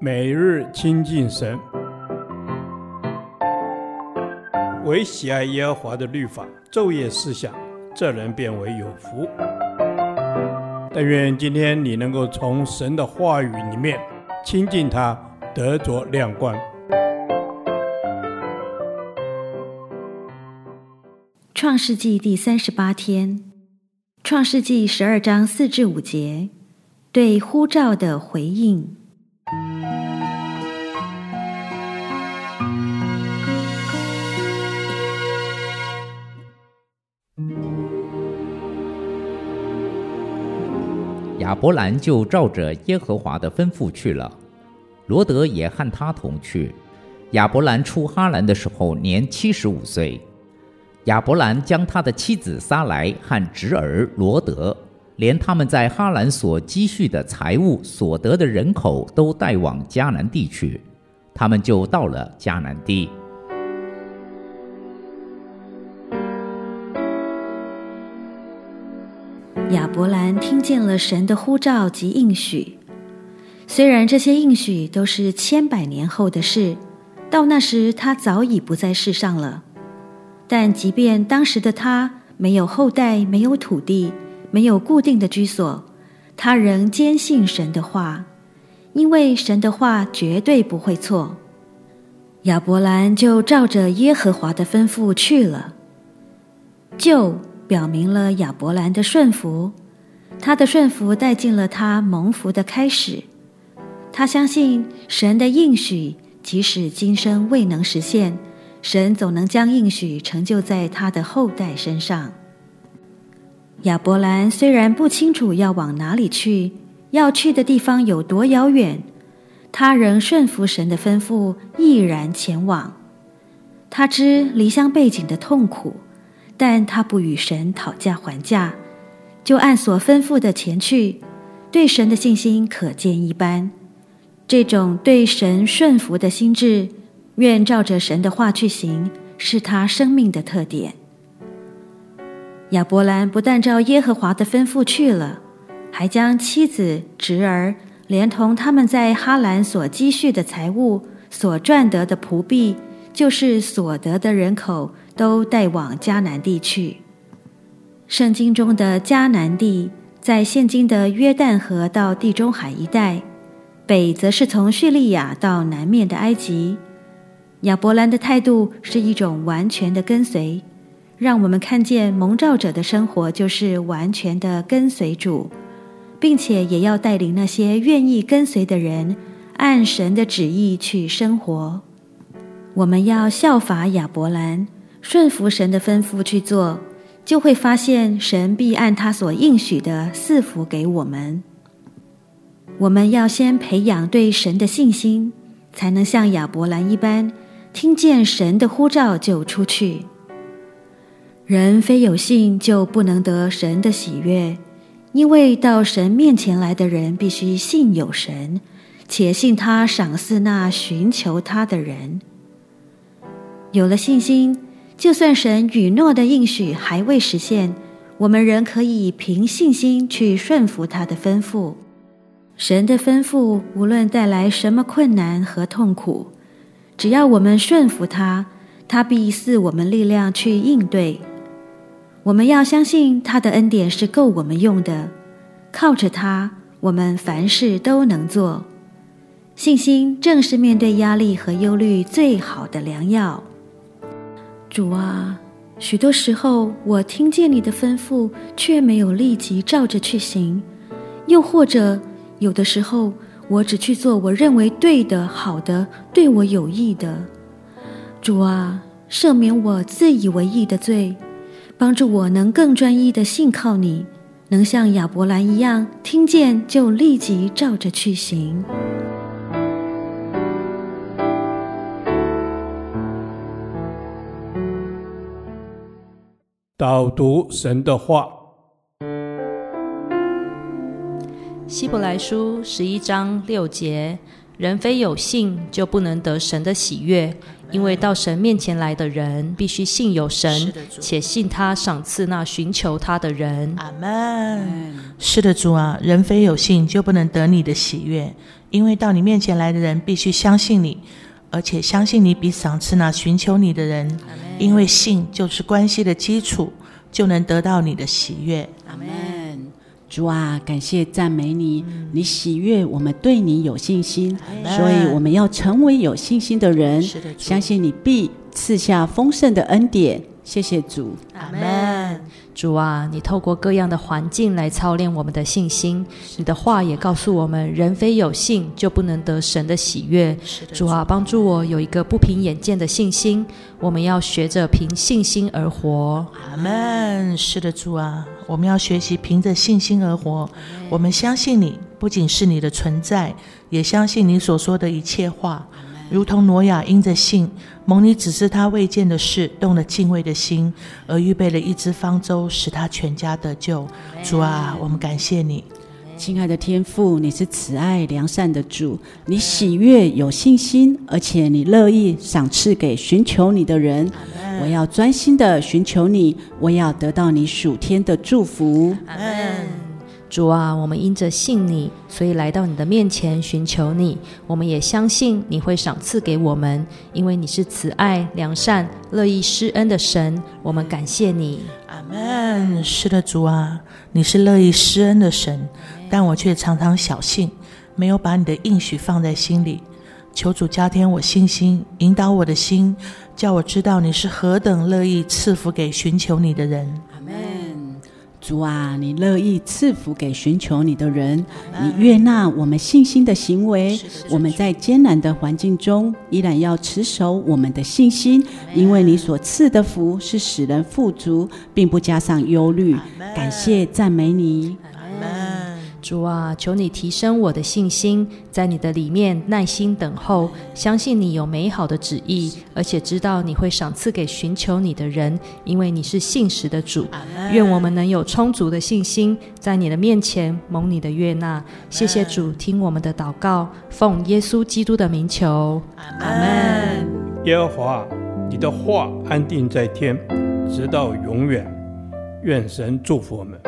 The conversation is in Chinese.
每日亲近神，唯喜爱耶和华的律法，昼夜思想，这人便为有福。但愿今天你能够从神的话语里面亲近他，得着亮光。创世纪第三十八天，创世纪十二章四至五节，对呼召的回应。亚伯兰就照着耶和华的吩咐去了，罗德也和他同去。亚伯兰出哈兰的时候年七十五岁。亚伯兰将他的妻子撒莱和侄儿罗德，连他们在哈兰所积蓄的财物、所得的人口，都带往迦南地去。他们就到了迦南地。亚伯兰听见了神的呼召及应许，虽然这些应许都是千百年后的事，到那时他早已不在世上了。但即便当时的他没有后代，没有土地，没有固定的居所，他仍坚信神的话，因为神的话绝对不会错。亚伯兰就照着耶和华的吩咐去了，就表明了亚伯兰的顺服，他的顺服带进了他蒙福的开始。他相信神的应许，即使今生未能实现。神总能将应许成就在他的后代身上。亚伯兰虽然不清楚要往哪里去，要去的地方有多遥远，他仍顺服神的吩咐，毅然前往。他知离乡背井的痛苦，但他不与神讨价还价，就按所吩咐的前去，对神的信心可见一斑。这种对神顺服的心志。愿照着神的话去行，是他生命的特点。亚伯兰不但照耶和华的吩咐去了，还将妻子、侄儿，连同他们在哈兰所积蓄的财物、所赚得的仆婢，就是所得的人口，都带往迦南地去。圣经中的迦南地，在现今的约旦河到地中海一带，北则是从叙利亚到南面的埃及。亚伯兰的态度是一种完全的跟随，让我们看见蒙召者的生活就是完全的跟随主，并且也要带领那些愿意跟随的人按神的旨意去生活。我们要效法亚伯兰，顺服神的吩咐去做，就会发现神必按他所应许的赐福给我们。我们要先培养对神的信心，才能像亚伯兰一般。听见神的呼召就出去。人非有信就不能得神的喜悦，因为到神面前来的人必须信有神，且信他赏赐那寻求他的人。有了信心，就算神允诺的应许还未实现，我们仍可以凭信心去顺服他的吩咐。神的吩咐无论带来什么困难和痛苦。只要我们顺服他，他必赐我们力量去应对。我们要相信他的恩典是够我们用的，靠着他，我们凡事都能做。信心正是面对压力和忧虑最好的良药。主啊，许多时候我听见你的吩咐，却没有立即照着去行；又或者有的时候，我只去做我认为对的、好的、对我有益的。主啊，赦免我自以为义的罪，帮助我能更专一的信靠你，能像亚伯兰一样，听见就立即照着去行。导读神的话。希伯来书十一章六节：人非有信，就不能得神的喜悦，因为到神面前来的人，必须信有神，且信他赏赐那寻求他的人。阿门。是的，主啊，人非有信，就不能得你的喜悦。因为到你面前来的人必须相信你，而且相信你比赏赐那寻求你的人。因为信就是关系的基础，就能得到你的喜悦。阿门。主啊，感谢赞美你，你喜悦我们对你有信心，所以我们要成为有信心的人。相信你必赐下丰盛的恩典。谢谢主，阿门。主啊，你透过各样的环境来操练我们的信心。你的话也告诉我们，人非有信就不能得神的喜悦。主啊，帮助我有一个不凭眼见的信心。我们要学着凭信心而活。阿门。是的，主啊，我们要学习凭着信心而活。我们相信你，不仅是你的存在，也相信你所说的一切话。如同挪亚因着信，蒙你指示他未见的事，动了敬畏的心，而预备了一只方舟，使他全家得救。主啊，我们感谢你，亲爱的天父，你是慈爱良善的主，你喜悦有信心，而且你乐意赏赐给寻求你的人。我要专心的寻求你，我要得到你属天的祝福。阿门。主啊，我们因着信你，所以来到你的面前寻求你。我们也相信你会赏赐给我们，因为你是慈爱、良善、乐意施恩的神。我们感谢你。阿门。是的，主啊，你是乐意施恩的神，但我却常常小信，没有把你的应许放在心里。求主加添我信心，引导我的心，叫我知道你是何等乐意赐福给寻求你的人。主啊，你乐意赐福给寻求你的人，你悦纳我们信心的行为。我们在艰难的环境中，依然要持守我们的信心，因为你所赐的福是使人富足，并不加上忧虑。感谢赞美你。主啊，求你提升我的信心，在你的里面耐心等候，相信你有美好的旨意，而且知道你会赏赐给寻求你的人，因为你是信实的主。愿我们能有充足的信心，在你的面前蒙你的悦纳。谢谢主，听我们的祷告，奉耶稣基督的名求。阿门。耶和华，你的话安定在天，直到永远。愿神祝福我们。